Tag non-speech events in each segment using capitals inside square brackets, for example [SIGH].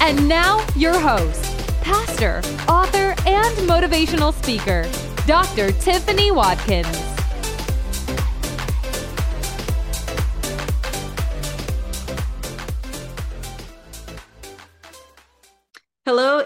And now, your host, pastor, author, and motivational speaker, Dr. Tiffany Watkins.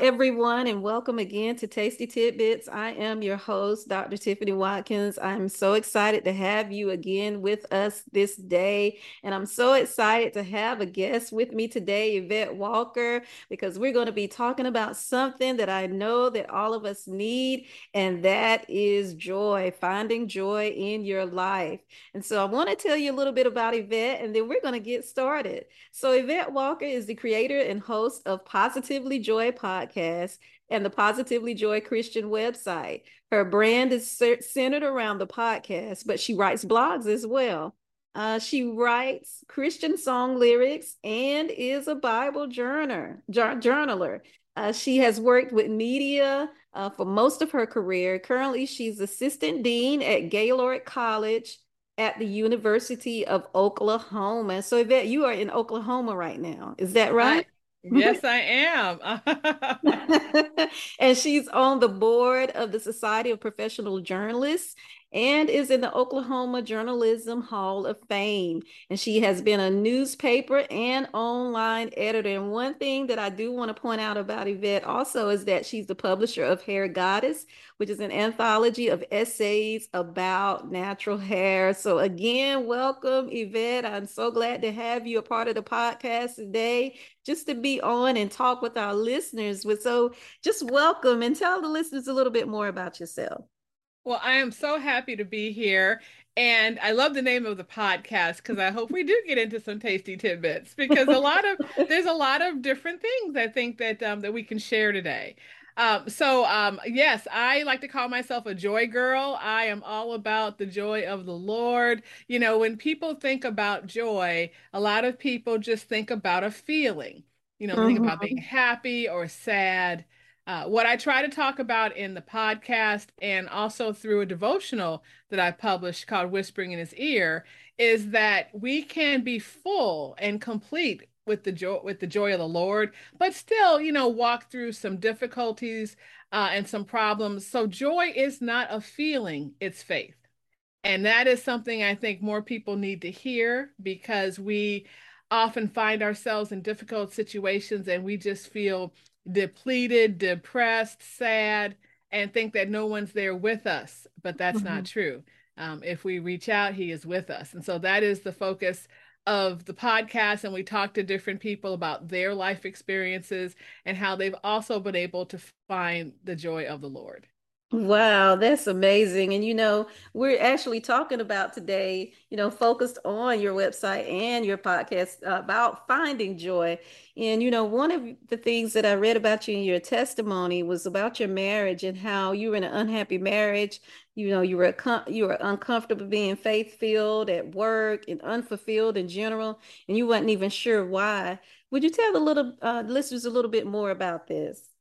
Everyone, and welcome again to Tasty Tidbits. I am your host, Dr. Tiffany Watkins. I'm so excited to have you again with us this day. And I'm so excited to have a guest with me today, Yvette Walker, because we're going to be talking about something that I know that all of us need, and that is joy, finding joy in your life. And so I want to tell you a little bit about Yvette, and then we're going to get started. So, Yvette Walker is the creator and host of Positively Joy podcast and the Positively Joy Christian website. Her brand is centered around the podcast, but she writes blogs as well. Uh, she writes Christian song lyrics and is a Bible journaler. journaler. Uh, she has worked with media uh, for most of her career. Currently, she's assistant dean at Gaylord College at the University of Oklahoma. So, Yvette, you are in Oklahoma right now. Is that right? Yes, [LAUGHS] I am. [LAUGHS] [LAUGHS] and she's on the board of the Society of Professional Journalists and is in the Oklahoma Journalism Hall of Fame. And she has been a newspaper and online editor. And one thing that I do want to point out about Yvette also is that she's the publisher of Hair Goddess, which is an anthology of essays about natural hair. So, again, welcome, Yvette. I'm so glad to have you a part of the podcast today, just to be on and talk with our listeners. With so, just welcome and tell the listeners a little bit more about yourself. Well, I am so happy to be here. And I love the name of the podcast because I hope we do get into some tasty tidbits because a lot of [LAUGHS] there's a lot of different things I think that um, that we can share today. Um, so um, yes, I like to call myself a joy girl. I am all about the joy of the Lord. You know, when people think about joy, a lot of people just think about a feeling. You know, mm-hmm. think about being mm-hmm. happy or sad. Uh, what I try to talk about in the podcast and also through a devotional that I published called Whispering in His Ear is that we can be full and complete with the joy with the joy of the Lord, but still, you know, walk through some difficulties uh, and some problems. So joy is not a feeling; it's faith, and that is something I think more people need to hear because we often find ourselves in difficult situations and we just feel depleted, depressed, sad, and think that no one's there with us. But that's mm-hmm. not true. Um, if we reach out, He is with us. And so that is the focus of the podcast. And we talk to different people about their life experiences and how they've also been able to find the joy of the Lord. Wow, that's amazing. And you know, we're actually talking about today, you know, focused on your website and your podcast about finding joy. And you know, one of the things that I read about you in your testimony was about your marriage and how you were in an unhappy marriage. You know, you were you were uncomfortable being faith-filled at work and unfulfilled in general, and you weren't even sure why. Would you tell the little uh, listeners a little bit more about this?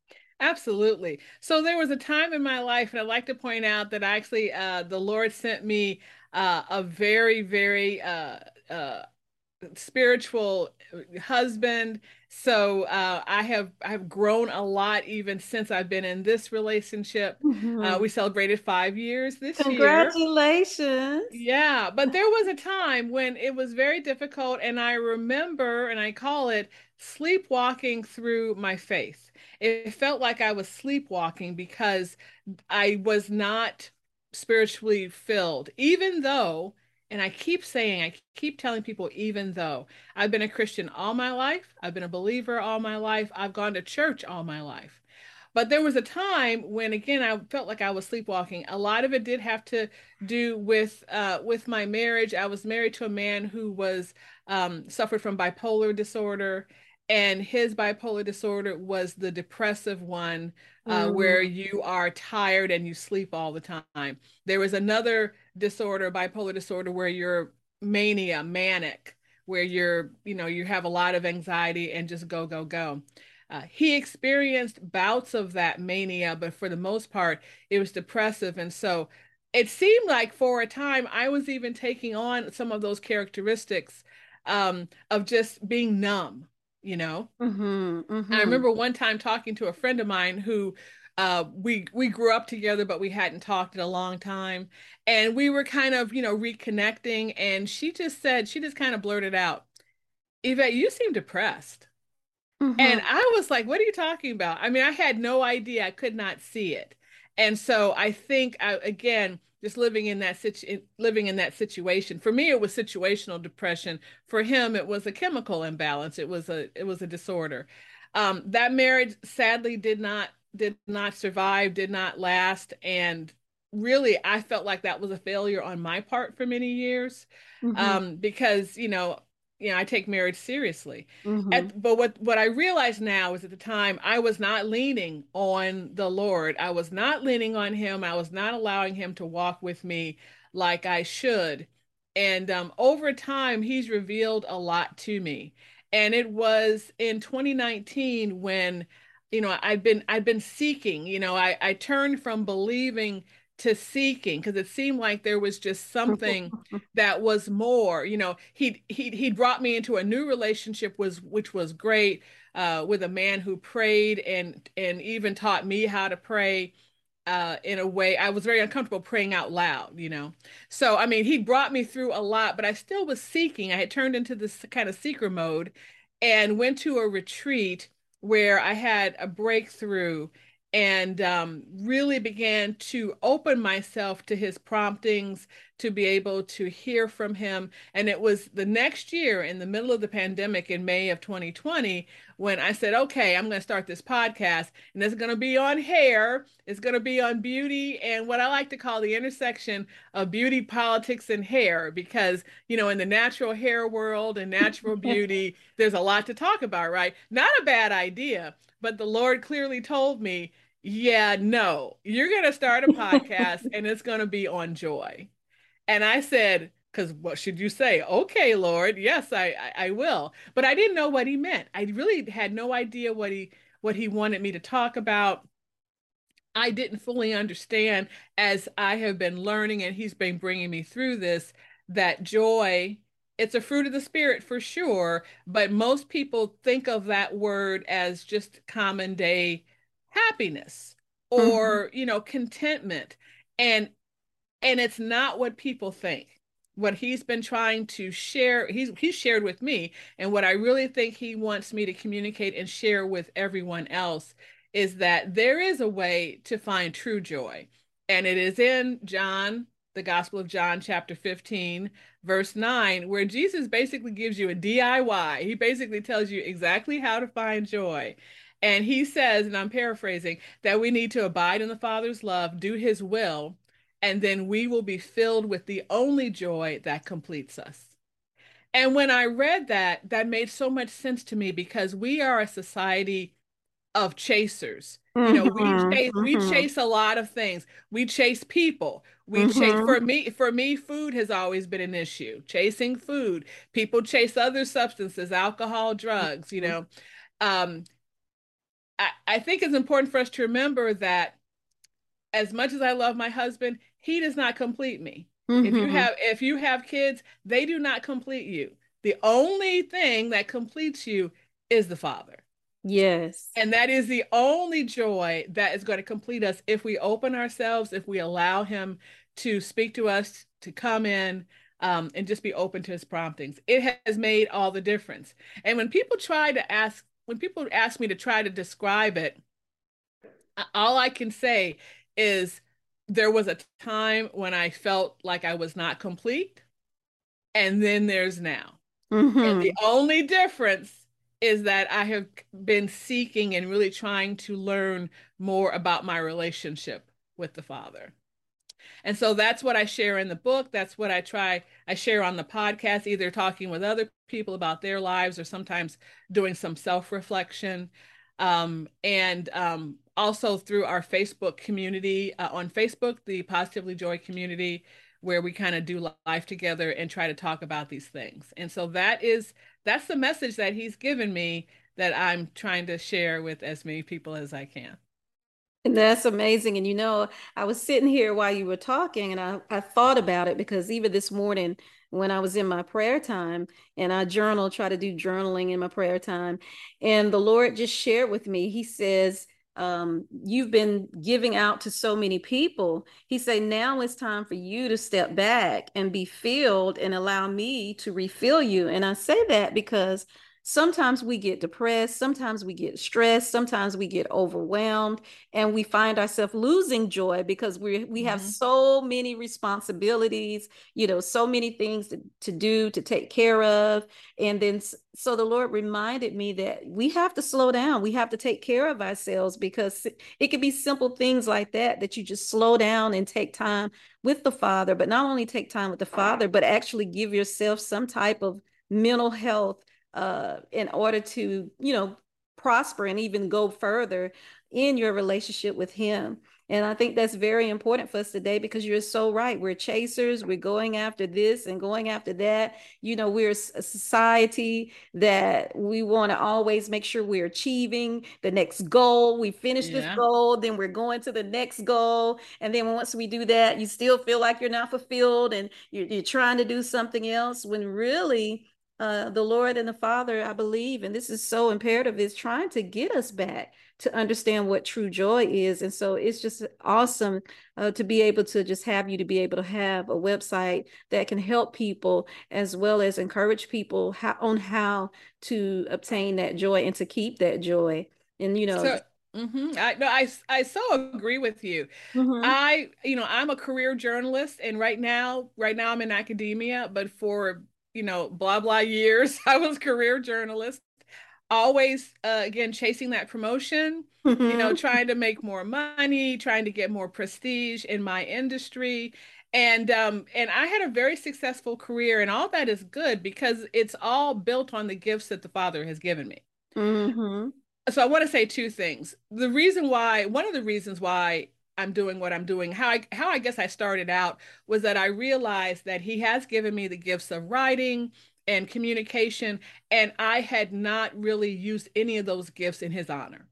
Absolutely. So there was a time in my life, and I'd like to point out that actually uh, the Lord sent me uh, a very, very uh, uh spiritual husband. So uh, I have I have grown a lot even since I've been in this relationship. Uh, mm-hmm. we celebrated five years this Congratulations. year. Congratulations! Yeah, but there was a time when it was very difficult, and I remember, and I call it sleepwalking through my faith it felt like I was sleepwalking because I was not spiritually filled, even though, and I keep saying, I keep telling people, even though I've been a Christian all my life, I've been a believer all my life, I've gone to church all my life. But there was a time when, again, I felt like I was sleepwalking. A lot of it did have to do with uh, with my marriage. I was married to a man who was um, suffered from bipolar disorder, and his bipolar disorder was the depressive one uh, mm. where you are tired and you sleep all the time. There was another disorder bipolar disorder where you're mania manic where you're you know you have a lot of anxiety and just go go go. Uh, he experienced bouts of that mania but for the most part it was depressive. And so it seemed like for a time i was even taking on some of those characteristics um, of just being numb you know? Mm-hmm, mm-hmm. i remember one time talking to a friend of mine who uh, we we grew up together but we hadn't talked in a long time. And we were kind of you know reconnecting and she just said she just kind of blurted out yvette you seem depressed. Mm-hmm. and i was like what are you talking about? I mean i had no idea. I could not see it. And so i think I, again just living in that situ- living in that situation. For me, it was situational depression. For him, it was a chemical imbalance. It was a it was a disorder. Um, that marriage sadly did not did not survive, did not last, and really, I felt like that was a failure on my part for many years, mm-hmm. um, because you know you know, I take marriage seriously. Mm-hmm. At, but what what I realize now is at the time I was not leaning on the Lord. I was not leaning on Him. I was not allowing Him to walk with me like I should. And um, over time, He's revealed a lot to me. And it was in 2019 when, you know, I'd been I'd been seeking. You know, I I turned from believing to seeking because it seemed like there was just something [LAUGHS] that was more you know he he he brought me into a new relationship was which was great uh, with a man who prayed and and even taught me how to pray uh, in a way I was very uncomfortable praying out loud, you know. So I mean, he brought me through a lot, but I still was seeking. I had turned into this kind of seeker mode and went to a retreat where I had a breakthrough and um, really began to open myself to his promptings to be able to hear from him. And it was the next year in the middle of the pandemic in May of 2020 when I said, okay, I'm going to start this podcast and it's going to be on hair, it's going to be on beauty and what I like to call the intersection of beauty, politics, and hair. Because, you know, in the natural hair world and natural [LAUGHS] beauty, there's a lot to talk about, right? Not a bad idea. But the Lord clearly told me yeah, no, you're going to start a podcast and it's going to be on joy. And I said, because what should you say? Okay, Lord, yes, I, I, I will. But I didn't know what he meant. I really had no idea what he what he wanted me to talk about. I didn't fully understand as I have been learning and he's been bringing me through this that joy it's a fruit of the spirit for sure, but most people think of that word as just common day happiness or mm-hmm. you know contentment. And and it's not what people think. What he's been trying to share he's he's shared with me and what i really think he wants me to communicate and share with everyone else is that there is a way to find true joy. And it is in john the gospel of john chapter 15 verse 9 where jesus basically gives you a diy he basically tells you exactly how to find joy and he says, and I'm paraphrasing, that we need to abide in the Father's love, do his will, and then we will be filled with the only joy that completes us. And when I read that, that made so much sense to me because we are a society of chasers. Mm-hmm, you know, we mm-hmm, chase mm-hmm. we chase a lot of things. We chase people. We mm-hmm. chase for me for me food has always been an issue. Chasing food. People chase other substances, alcohol, drugs, you know. Um, I, I think it's important for us to remember that as much as I love my husband, he does not complete me. Mm-hmm. If you mm-hmm. have if you have kids, they do not complete you. The only thing that completes you is the Father. Yes. And that is the only joy that is going to complete us if we open ourselves, if we allow him to speak to us, to come in, um, and just be open to his promptings. It has made all the difference. And when people try to ask when people ask me to try to describe it, all I can say is there was a time when I felt like I was not complete, and then there's now. Mm-hmm. And the only difference is that I have been seeking and really trying to learn more about my relationship with the Father. And so that's what I share in the book. That's what I try, I share on the podcast, either talking with other people about their lives or sometimes doing some self reflection. Um, and um, also through our Facebook community uh, on Facebook, the Positively Joy community, where we kind of do life together and try to talk about these things. And so that is that's the message that he's given me that I'm trying to share with as many people as I can. And that's amazing. And you know, I was sitting here while you were talking and I, I thought about it because even this morning when I was in my prayer time and I journal, try to do journaling in my prayer time, and the Lord just shared with me, He says, um, you've been giving out to so many people. He said, now it's time for you to step back and be filled and allow me to refill you. And I say that because sometimes we get depressed, sometimes we get stressed, sometimes we get overwhelmed, and we find ourselves losing joy because we we have mm-hmm. so many responsibilities, you know, so many things to, to do, to take care of. And then so the Lord reminded me that we have to slow down. We have to take care of ourselves because it could be simple things like that that you just slow down and take time with the Father, but not only take time with the Father, but actually give yourself some type of mental health uh, in order to, you know, prosper and even go further in your relationship with Him. And I think that's very important for us today because you're so right. We're chasers. We're going after this and going after that. You know, we're a society that we want to always make sure we're achieving the next goal. We finish yeah. this goal, then we're going to the next goal. And then once we do that, you still feel like you're not fulfilled and you're, you're trying to do something else when really, uh, the Lord and the Father, I believe, and this is so imperative, is trying to get us back to understand what true joy is. And so it's just awesome uh, to be able to just have you to be able to have a website that can help people as well as encourage people how, on how to obtain that joy and to keep that joy. And, you know, so- Mm-hmm. I no, I I so agree with you. Mm-hmm. I you know I'm a career journalist, and right now, right now I'm in academia. But for you know, blah, blah years. [LAUGHS] I was career journalist, always, uh, again, chasing that promotion, mm-hmm. you know, mm-hmm. trying to make more money, trying to get more prestige in my industry. And um, and I had a very successful career, and all that is good because it's all built on the gifts that the Father has given me. Mm-hmm. So I want to say two things. The reason why, one of the reasons why I'm doing what I'm doing. How I how I guess I started out was that I realized that he has given me the gifts of writing and communication and I had not really used any of those gifts in his honor.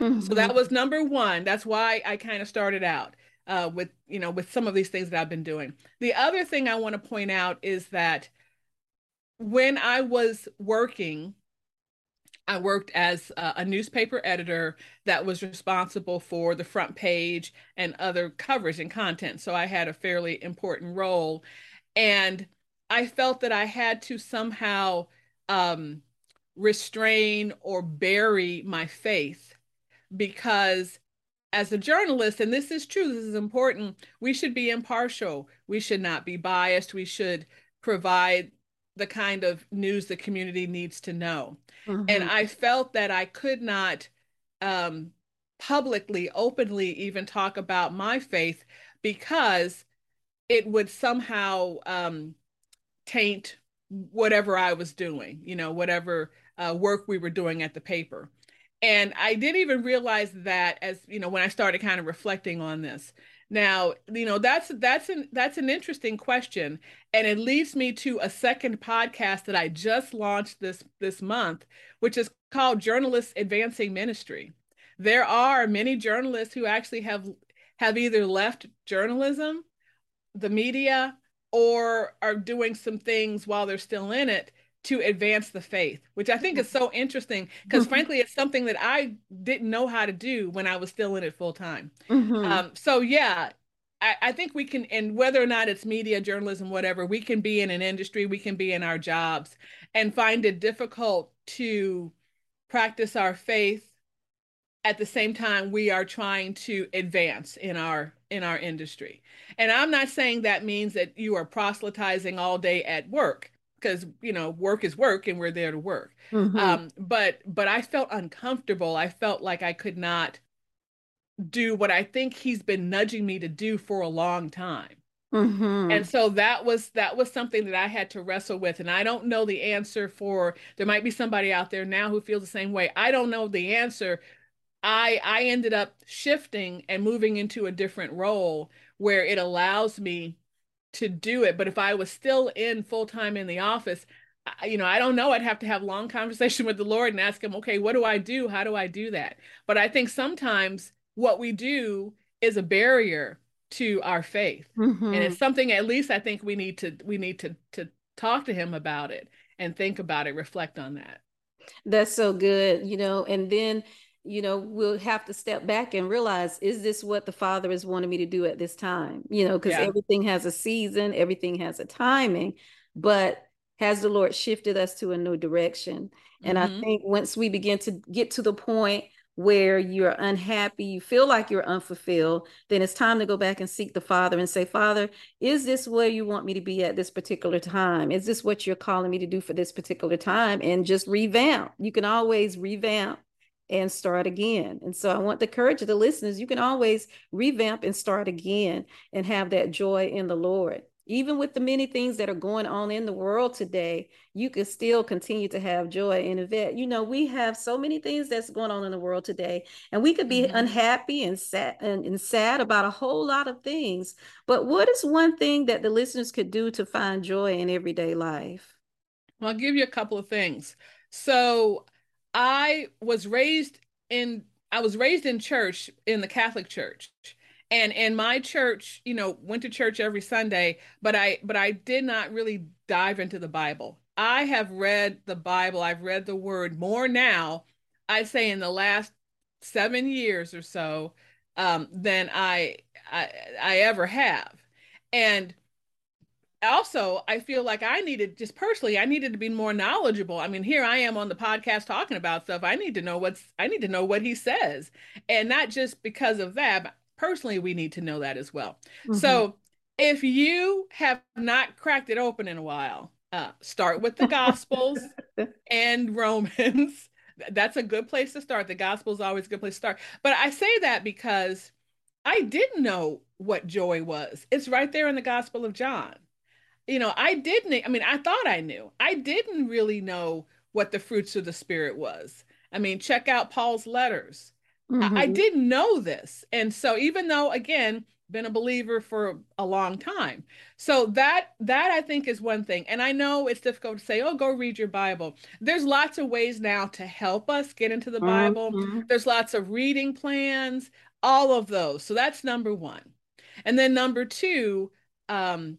Mm-hmm. So that was number 1. That's why I kind of started out uh, with you know with some of these things that I've been doing. The other thing I want to point out is that when I was working I worked as a newspaper editor that was responsible for the front page and other coverage and content. So I had a fairly important role. And I felt that I had to somehow um, restrain or bury my faith because as a journalist, and this is true, this is important, we should be impartial. We should not be biased. We should provide the kind of news the community needs to know. Mm-hmm. And I felt that I could not um, publicly, openly even talk about my faith because it would somehow um, taint whatever I was doing, you know, whatever uh, work we were doing at the paper. And I didn't even realize that as, you know, when I started kind of reflecting on this. Now, you know, that's that's an that's an interesting question and it leads me to a second podcast that I just launched this this month, which is called Journalists Advancing Ministry. There are many journalists who actually have have either left journalism, the media, or are doing some things while they're still in it to advance the faith, which I think is so interesting because mm-hmm. frankly, it's something that I didn't know how to do when I was still in it full time. Mm-hmm. Um, so yeah, I, I, think we can, and whether or not it's media, journalism, whatever, we can be in an industry, we can be in our jobs and find it difficult to practice our faith at the same time we are trying to advance in our in our industry. And I'm not saying that means that you are proselytizing all day at work because you know work is work and we're there to work mm-hmm. um, but but i felt uncomfortable i felt like i could not do what I think he's been nudging me to do for a long time. Mm-hmm. And so that was that was something that I had to wrestle with and I don't know the answer for there might be somebody out there now who feels the same way. I don't know the answer. I I ended up shifting and moving into a different role where it allows me to do it. But if I was still in full time in the office, I, you know, I don't know. I'd have to have long [LAUGHS] conversation with the Lord and ask him, okay, what do I do? How do I do that? But I think sometimes what we do is a barrier to our faith. Mm-hmm. And it's something at least I think we need to we need to to talk to him about it and think about it, reflect on that. That's so good, you know, and then you know, we'll have to step back and realize, is this what the Father is wanting me to do at this time? You know, because Yeah. everything has a season, everything has a timing, but has the Lord shifted us to a new direction? And I Mhm. think once we begin to get to the point where you're unhappy, you feel like you're unfulfilled, then it's time to go back and seek the Father and say, Father, is this where you want me to be at this particular time? Is this what you're calling me to do for this particular time? And just revamp. You can always revamp and start again. And so I want the courage of the listeners. You can always revamp and start again and have that joy in the Lord. Even with the many things that are going on in the world today, you can still continue to have joy. And Yvette, you know, we have so many things that's going on in the world today, and we could be Mhm. unhappy and sad and, and sad about a whole lot of things. But what is one thing that the listeners could do to find joy in everyday life? Well, I'll give you a couple of things. So I was raised in I was raised in church in the Catholic Church. And in my church, you know, went to church every Sunday, but I but I did not really dive into the Bible. I have read the Bible, I've read the word more now, I'd say in the last seven years or so, um, than I, I I ever have. And also i feel like i needed just personally i needed to be more knowledgeable. I mean here i am on the podcast talking about stuff. I need to know what's i need to know what he says. And not just because of that but personally we need to know that as well. Mm-hmm. so if you have not cracked it open in a while uh, start with the gospels [LAUGHS] and romans. That's a good place to start. The gospel is always a good place to start. But i say that because i didn't know what joy was. It's right there in the gospel of john you know, I didn't, I mean, I thought I knew. I didn't really know what the fruits of the spirit was. I mean, check out Paul's letters. I, I Mhm. didn't know this. And so even though again, been a believer for a long time. So that that I think is one thing. And I know it's difficult to say, "Oh, go read your Bible." There's lots of ways now to help us get into the Bible. Mhm. There's lots of reading plans, all of those. So that's number one. And then number two, um,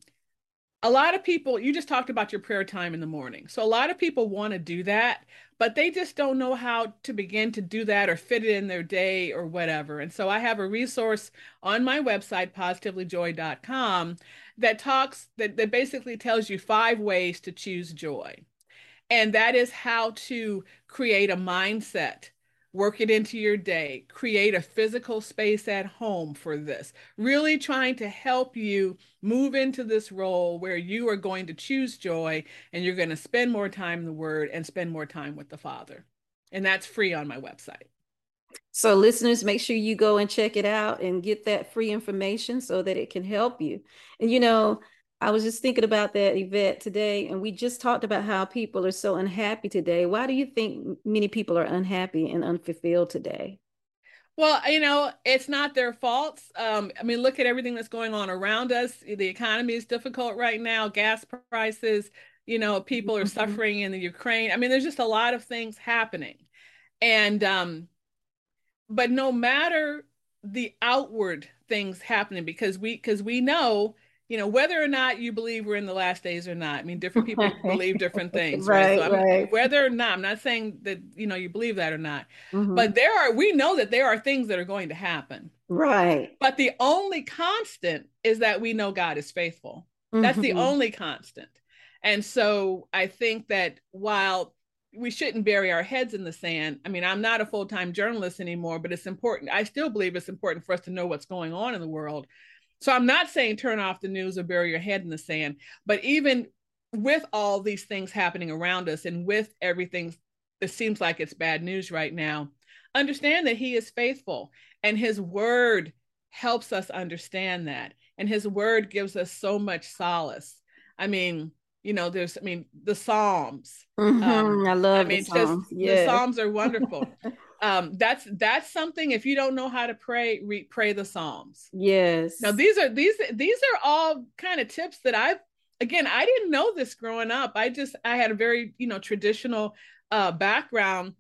a lot of people, you just talked about your prayer time in the morning. So a lot of people want to do that, but they just don't know how to begin to do that or fit it in their day or whatever. And so I have a resource on my website, positivelyjoy.com, that talks, that, that basically tells you five ways to choose joy. And that is how to create a mindset work it into your day, create a physical space at home for this, really trying to help you move into this role where you are going to choose joy and you're going to spend more time in the Word and spend more time with the Father. And that's free on my website. So, listeners, make sure you go and check it out and get that free information so that it can help you. And, you know, I was just thinking about that, Yvette today, and we just talked about how people are so unhappy today. Why do you think many people are unhappy and unfulfilled today? Well, you know, it's not their faults. Um, I mean, look at everything that's going on around us. The economy is difficult right now, gas prices, you know, people are Mhm. suffering in the Ukraine. I mean, there's just a lot of things happening. And um, but no matter the outward things happening, because we because we know, you know, whether or not you believe we're in the last days or not. I mean, different people [LAUGHS] believe different things, right? Right, So right. whether or not, I'm not saying that, you know, you believe that or not, Mhm. but there are, we know that there are things that are going to happen. right. But the only constant is that we know God is faithful. That's the Mhm. only constant. And so I think that while we shouldn't bury our heads in the sand, I mean, I'm not a full time journalist anymore, but it's important. I still believe it's important for us to know what's going on in the world. So I'm not saying turn off the news or bury your head in the sand, but even with all these things happening around us and with everything that seems like it's bad news right now, understand that he is faithful and his word helps us understand that. And his word gives us so much solace. I mean you know there's i mean the psalms mm-hmm. um, i love I mean, the psalms. just, the psalms are [LAUGHS] wonderful um that's that's something if you don't know how to pray re- pray the psalms. Yes. Now these are these these are all kind of tips that i've again i didn't know this growing up. I just i had a very you know traditional uh background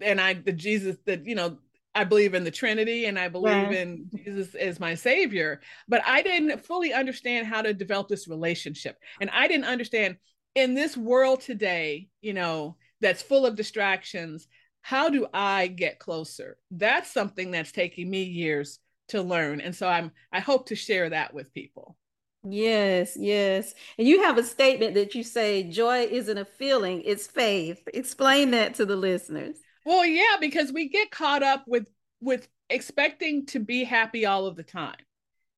and i the jesus that you know I believe in the Trinity and I believe in Jesus as my savior, but I didn't fully understand how to develop this relationship. And I didn't understand in this world today, you know, that's full of distractions, how do I get closer? That's something that's taking me years to learn. And so I'm I hope to share that with people. Yes, yes. And you have a statement that you say joy isn't a feeling, it's faith. Explain that to the listeners. Well, yeah, because we get caught up with with expecting to be happy all of the time.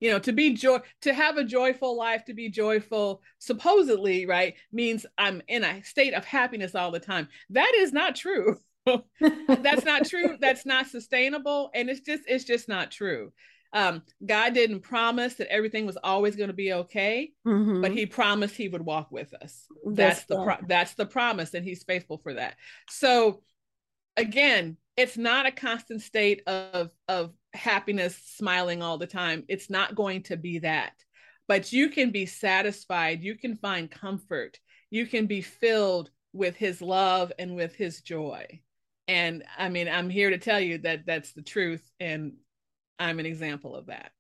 You know, to be joy to have a joyful life, to be joyful, supposedly, right, means I'm in a state of happiness all the time. That is not true. [LAUGHS] [LAUGHS] That's not true. That's not sustainable. And it's just, it's just not true. Um, God didn't promise that everything was always going to be okay, mm-hmm. but He promised He would walk with us. That's, that's the pro- that's the promise, and He's faithful for that. So again, it's not a constant state of of happiness, smiling all the time. It's not going to be that. But you can be satisfied, you can find comfort, you can be filled with his love and with his joy. And I mean, I'm here to tell you that that's the truth and I'm an example of that.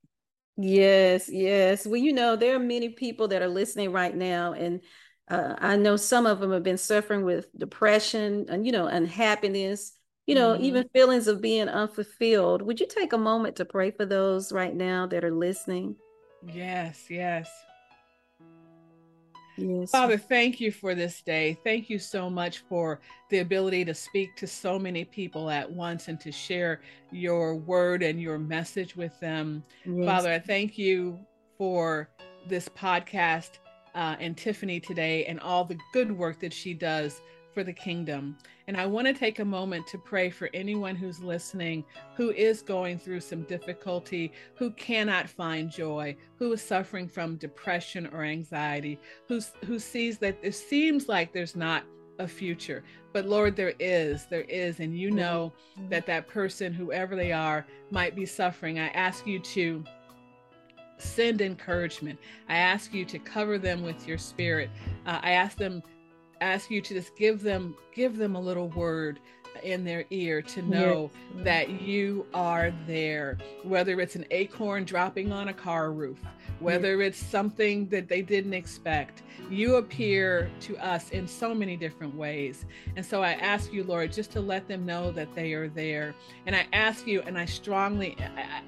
Yes, yes. Well, you know, there are many people that are listening right now and uh, I know some of them have been suffering with depression and, you know, unhappiness, you know, mm-hmm. even feelings of being unfulfilled. Would you take a moment to pray for those right now that are listening? Yes, yes. Yes. Father, thank you for this day. Thank you so much for the ability to speak to so many people at once and to share your word and your message with them. Yes. Father, I thank you for this podcast uh, and Tiffany today and all the good work that she does for the kingdom. And I want to take a moment to pray for anyone who's listening who is going through some difficulty, who cannot find joy, who is suffering from depression or anxiety, who's, who sees that it seems like there's not a future. But Lord, there is, there is. And you know that that person, whoever they are, might be suffering. I ask you to send encouragement. I ask you to cover them with your spirit. Uh, I ask them, ask you to just give them, give them a little word in their ear to know yes. that you are there, whether it's an acorn dropping on a car roof, whether it's something that they didn't expect. You appear to us in so many different ways. And so I ask you, Lord, just to let them know that they are there. And I ask you, and I strongly,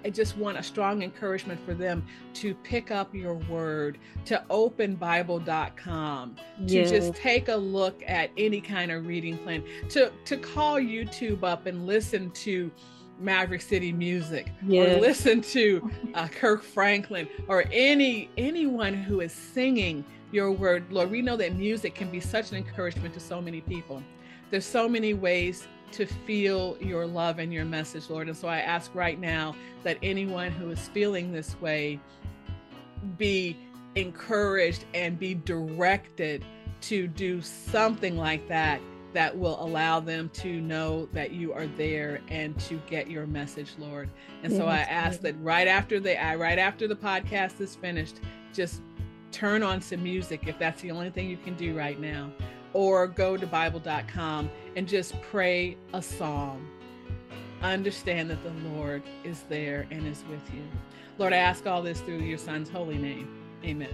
I, just want a strong encouragement for them to pick up your word, to open Bible.com, to just take a look at any kind of reading plan, to, to call YouTube up and listen to Maverick City Music yes. or listen to [LAUGHS] uh, Kirk Franklin or any anyone who is singing your word, Lord. We know that music can be such an encouragement to so many people. There's so many ways to feel your love and your message, Lord. And so I ask right now that anyone who is feeling this way be encouraged and be directed to do something like that that will allow them to know that you are there and to get your message, Lord. And so I ask that right after the I right after the podcast is finished, just turn on some music if that's the only thing you can do right now, or go to Bible.com and just pray a psalm. Understand that the Lord is there and is with you. Lord, I ask all this through your son's holy name. Amen.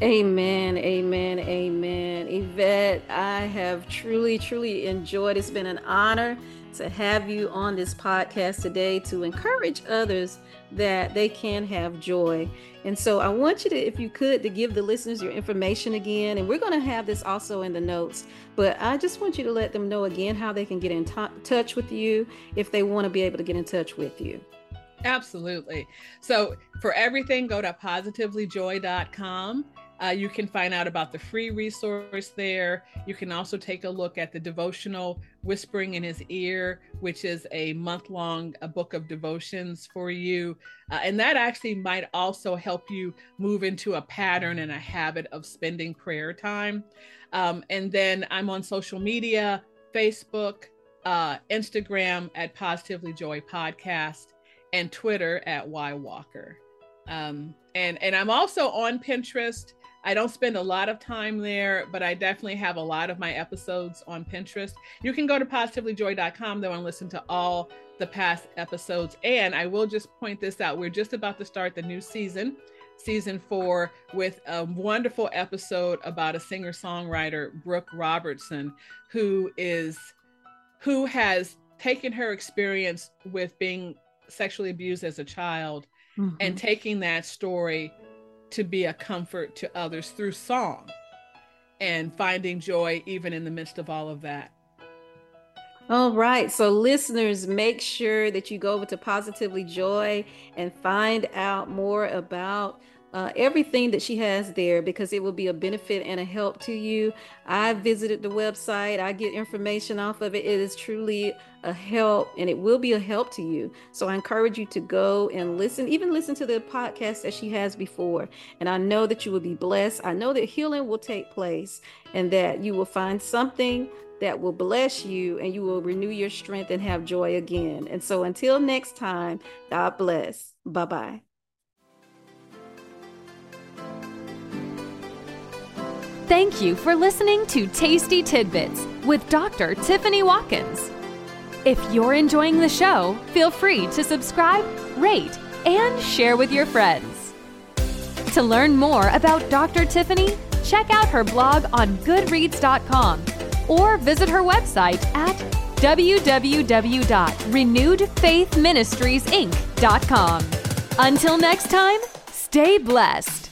Amen, amen, amen. Yvette, I have truly, truly enjoyed. It's been an honor to have you on this podcast today to encourage others that they can have joy. And so I want you to, if you could, to give the listeners your information again. And we're going to have this also in the notes. But I just want you to let them know again how they can get in t- touch with you if they want to be able to get in touch with you. Absolutely. So for everything, go to positivelyjoy.com Uh, you can find out about the free resource there. You can also take a look at the devotional Whispering in His Ear, which is a month long a book of devotions for you. Uh, and that actually might also help you move into a pattern and a habit of spending prayer time. Um, and then I'm on social media Facebook, uh, Instagram at Positively Joy Podcast, and Twitter at Y Walker. Um, and and I'm also on Pinterest. I don't spend a lot of time there, but I definitely have a lot of my episodes on Pinterest. You can go to positivelyjoy.com though and listen to all the past episodes. And I will just point this out: we're just about to start the new season season four with a wonderful episode about a singer songwriter, Brooke Robertson, who is who has taken her experience with being sexually abused as a child mm-hmm. and taking that story to be a comfort to others through song and finding joy even in the midst of all of that. All right. So, listeners, make sure that you go over to Positively Joy and find out more about uh, everything that she has there because it will be a benefit and a help to you. I visited the website, I get information off of it. It is truly a help and it will be a help to you. So I encourage you to go and listen, even listen to the podcast that she has before. And I know that you will be blessed. I know that healing will take place and that you will find something that will bless you and you will renew your strength and have joy again. And so until next time, God bless. Bye bye. Thank you for listening to Tasty Tidbits with Dr. Tiffany Watkins. If you're enjoying the show, feel free to subscribe, rate, and share with your friends. To learn more about Dr. Tiffany, check out her blog on goodreads.com or visit her website at www.renewedfaithministriesinc.com. Until next time, stay blessed.